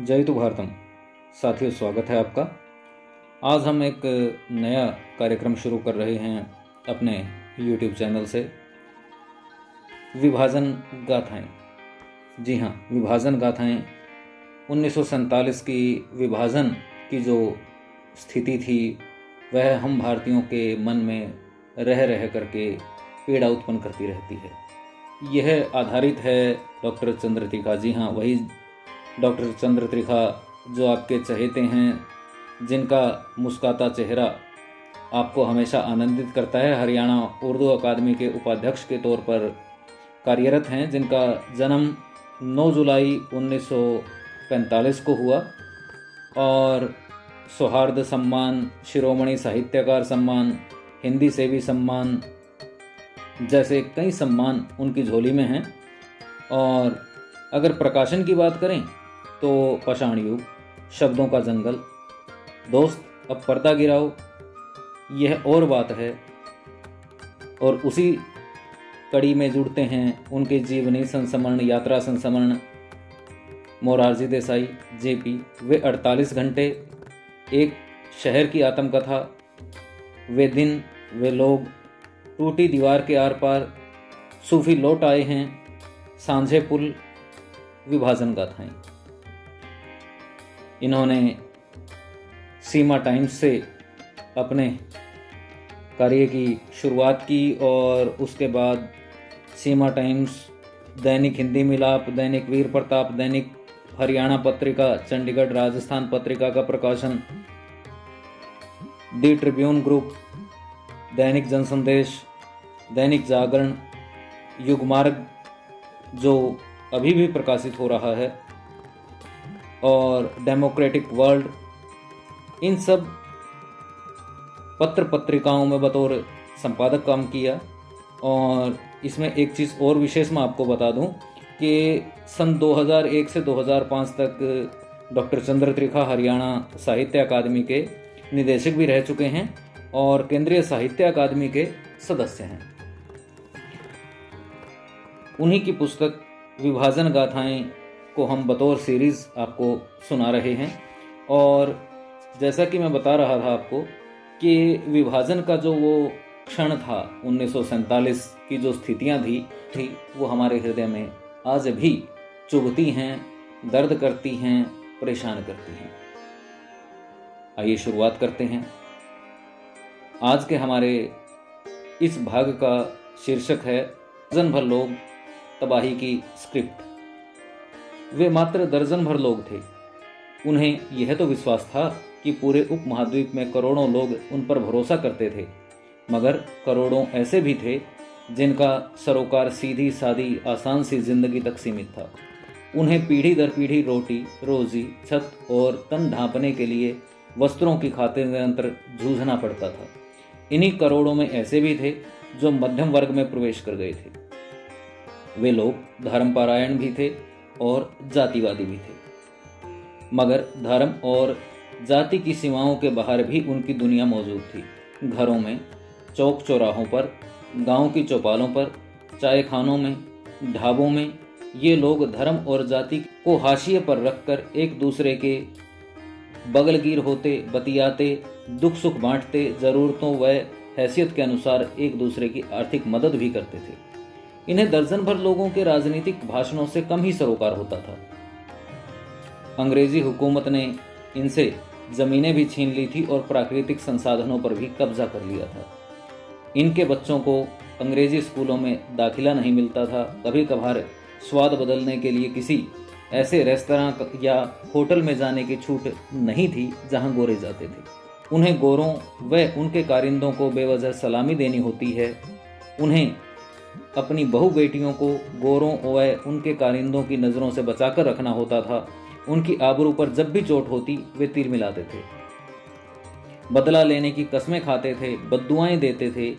जय तो भारतम। साथियों, स्वागत है आपका। आज हम एक नया कार्यक्रम शुरू कर रहे हैं अपने YouTube चैनल से। विभाजन गाथाएँ। जी हाँ विभाजन गाथाएँ। उन्नीस सौ सैंतालीस की विभाजन की जो स्थिति थी, वह हम भारतीयों के मन में रह रह करके पीड़ा उत्पन्न करती रहती है। यह आधारित है डॉक्टर चंद्रतिका। जी हाँ वही डॉक्टर चंद्र त्रिखा जो आपके चहेते हैं, जिनका मुस्काता चेहरा आपको हमेशा आनंदित करता है, हरियाणा उर्दू अकादमी के उपाध्यक्ष के तौर पर कार्यरत हैं, जिनका जन्म 9 जुलाई 1945 को हुआ। और सौहार्द सम्मान, शिरोमणि साहित्यकार सम्मान, हिंदी सेवी सम्मान जैसे कई सम्मान उनकी झोली में हैं। और अगर प्रकाशन की बात करें तो पाषाण युग शब्दों का जंगल। दोस्त, अब पर्दा गिराओ। यह और बात है। और उसी कड़ी में जुड़ते हैं उनके जीवनी संस्मरण, यात्रा संस्मरण। मोरारजी देसाई, जेपी, वे 48 घंटे एक शहर की आत्मकथा। वे दिन, वे लोग, टूटी दीवार के आर पार सूफी लौट आए हैं। सांझे पुल, विभाजन गाथाएँ। इन्होंने सीमा टाइम्स से अपने कार्य की शुरुआत की और उसके बाद सीमा टाइम्स दैनिक हिंदी मिलाप, दैनिक वीर प्रताप, दैनिक हरियाणा पत्रिका, चंडीगढ़ राजस्थान पत्रिका का प्रकाशन, दी ट्रिब्यून ग्रुप, दैनिक जनसंदेश, दैनिक जागरण, युगमार्ग, जो अभी भी प्रकाशित हो रहा है। और डेमोक्रेटिक वर्ल्ड इन सब पत्र पत्रिकाओं में बतौर संपादक काम किया। और इसमें एक चीज़ और विशेष मैं आपको बता दूँ कि सन 2001 से 2005 तक डॉक्टर चंद्र त्रिखा हरियाणा साहित्य अकादमी के निदेशक भी रह चुके हैं और केंद्रीय साहित्य अकादमी के सदस्य हैं। उन्हीं की पुस्तक विभाजन गाथाएँ को हम बतौर सीरीज़ आपको सुना रहे हैं। और जैसा कि मैं बता रहा था आपको कि विभाजन का जो वो क्षण था, उन्नीस सौ सैंतालीस की जो स्थितियाँ थी थी, वो हमारे हृदय में आज भी चुभती हैं, दर्द करती हैं, परेशान करती हैं। आइए शुरुआत करते हैं। आज के हमारे इस भाग का शीर्षक है जन भर लोग तबाही की स्क्रिप्ट वे मात्र दर्जन भर लोग थे। उन्हें यह तो विश्वास था कि पूरे उपमहाद्वीप में करोड़ों लोग उन पर भरोसा करते थे। मगर करोड़ों ऐसे भी थे, जिनका सरोकार सीधी सादी, आसान सी ज़िंदगी तक सीमित था। उन्हें पीढ़ी दर पीढ़ी रोटी, रोजी, छत और तन ढांपने के लिए वस्त्रों की खातिर निरंतर जूझना पड़ता था। इन्हीं करोड़ों में ऐसे भी थे, जो मध्यम वर्ग में प्रवेश कर गए थे। वे लोग धर्मपारायण भी थे और जातिवादी भी थे। मगर धर्म और जाति की सीमाओं के बाहर भी उनकी दुनिया मौजूद थी। घरों में, चौक चौराहों पर, गाँव की चौपालों पर, चाय खानों में, ढाबों में, ये लोग धर्म और जाति को हाशिए पर रखकर एक दूसरे के बगलगीर होते, बतियाते दुख सुख बांटते, ज़रूरतों व हैसियत के अनुसार एक दूसरे की आर्थिक मदद भी करते थे। इन्हें दर्जन भर लोगों के राजनीतिक भाषणों से कम ही सरोकार होता था। अंग्रेज़ी हुकूमत ने इनसे जमीनें भी छीन ली थी और प्राकृतिक संसाधनों पर भी कब्जा कर लिया था। इनके बच्चों को अंग्रेज़ी स्कूलों में दाखिला नहीं मिलता था। कभी कभार स्वाद बदलने के लिए किसी ऐसे रेस्तरा या होटल में जाने की छूट नहीं थी जहाँ गोरे जाते थे। उन्हें गोरों व उनके कारिंदों को बेवजह सलामी देनी होती है। उन्हें अपनी बहु बेटियों को गोरों व उनके कारिंदों की नज़रों से बचाकर रखना होता था। उनकी आबरू पर जब भी चोट होती, वे तीर मिलाते थे। बदला लेने की कस्में खाते थे बदुआएँ देते थे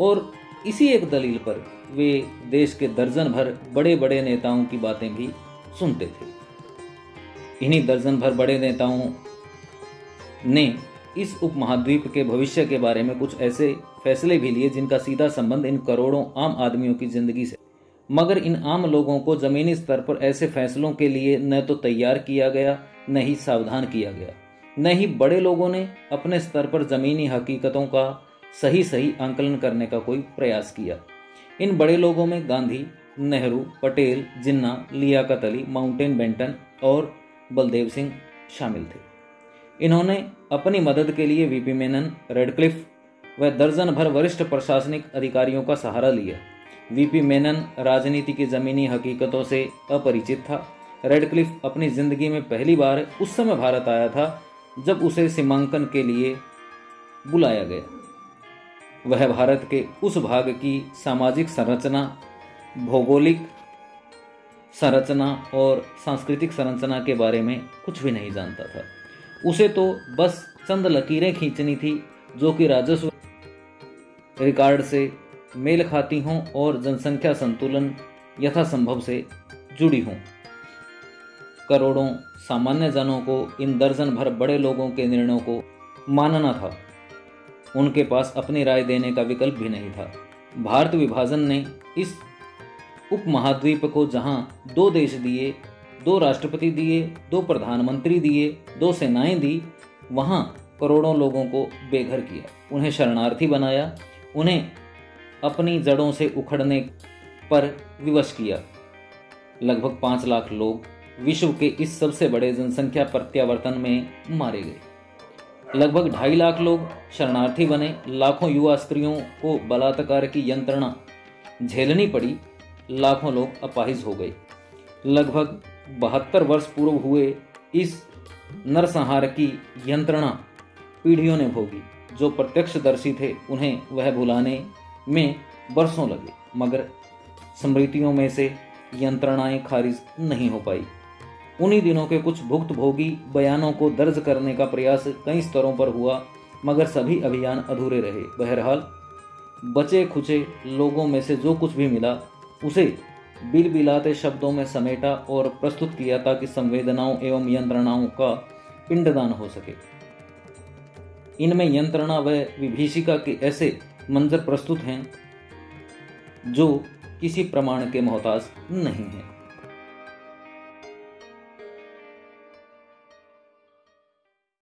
और इसी एक दलील पर वे देश के दर्जन भर बड़े बड़े नेताओं की बातें भी सुनते थे। इन्हीं दर्जन भर बड़े नेताओं ने इस उपमहाद्वीप के भविष्य के बारे में कुछ ऐसे फैसले भी लिए जिनका सीधा संबंध इन करोड़ों आम आदमियों की ज़िंदगी से। मगर इन आम लोगों को जमीनी स्तर पर ऐसे फैसलों के लिए न तो तैयार किया गया, न ही सावधान किया गया। न ही बड़े लोगों ने अपने स्तर पर जमीनी हकीकतों का सही सही आंकलन करने का कोई प्रयास किया। इन बड़े लोगों में गांधी, नेहरू, पटेल, जिन्ना लियाकत अली माउंटेन बेंटन और बलदेव सिंह शामिल थे। इन्होंने अपनी मदद के लिए वीपी मेनन, रेडक्लिफ व दर्जन भर वरिष्ठ प्रशासनिक अधिकारियों का सहारा लिया। वीपी मेनन राजनीति की जमीनी हकीकतों से अपरिचित था। रेडक्लिफ अपनी ज़िंदगी में पहली बार उस समय भारत आया था, जब उसे सीमांकन के लिए बुलाया गया। वह भारत के उस भाग की सामाजिक संरचना, भौगोलिक संरचना और सांस्कृतिक संरचना के बारे में कुछ भी नहीं जानता था। उसे तो बस चंद लकीरें खींचनी थी, जो कि राजस्व रिकॉर्ड से मेल खाती हों और जनसंख्या संतुलन यथासंभव से जुड़ी हों। करोड़ों सामान्य जनों को इन दर्जन भर बड़े लोगों के निर्णयों को मानना था। उनके पास अपनी राय देने का विकल्प भी नहीं था। भारत विभाजन ने इस उपमहाद्वीप को जहाँ दो देश दिए, दो राष्ट्रपति दिए, दो प्रधानमंत्री दिए, दो सेनाएँ दी, वहाँ करोड़ों लोगों को बेघर किया। उन्हें शरणार्थी बनाया उन्हें अपनी जड़ों से उखड़ने पर विवश किया। लगभग पाँच लाख लोग विश्व के इस सबसे बड़े जनसंख्या प्रत्यावर्तन में मारे गए। लगभग ढाई लाख लोग शरणार्थी बने। लाखों युवा स्त्रियों को बलात्कार की यंत्रणा झेलनी पड़ी। लाखों लोग अपाहिज हो गए। लगभग बहत्तर वर्ष पूर्व हुए इस नरसंहार की यंत्रणा पीढ़ियों ने भोगी। जो प्रत्यक्षदर्शी थे, उन्हें वह भुलाने में बरसों लगे, मगर स्मृतियों में से यंत्रणाएँ खारिज नहीं हो पाई। उन्हीं दिनों के कुछ भुक्त भोगी बयानों को दर्ज करने का प्रयास कई स्तरों पर हुआ, मगर सभी अभियान अधूरे रहे। बहरहाल बचे खुचे लोगों में से जो कुछ भी मिला, उसे बिल बिलाते शब्दों में समेटा और प्रस्तुत किया ताकि संवेदनाओं एवं यंत्रणाओं का पिंडदान हो सके। इनमें यंत्रणा व विभीषिका के ऐसे मंजर प्रस्तुत हैं, जो किसी प्रमाण के मोहताज नहीं हैं।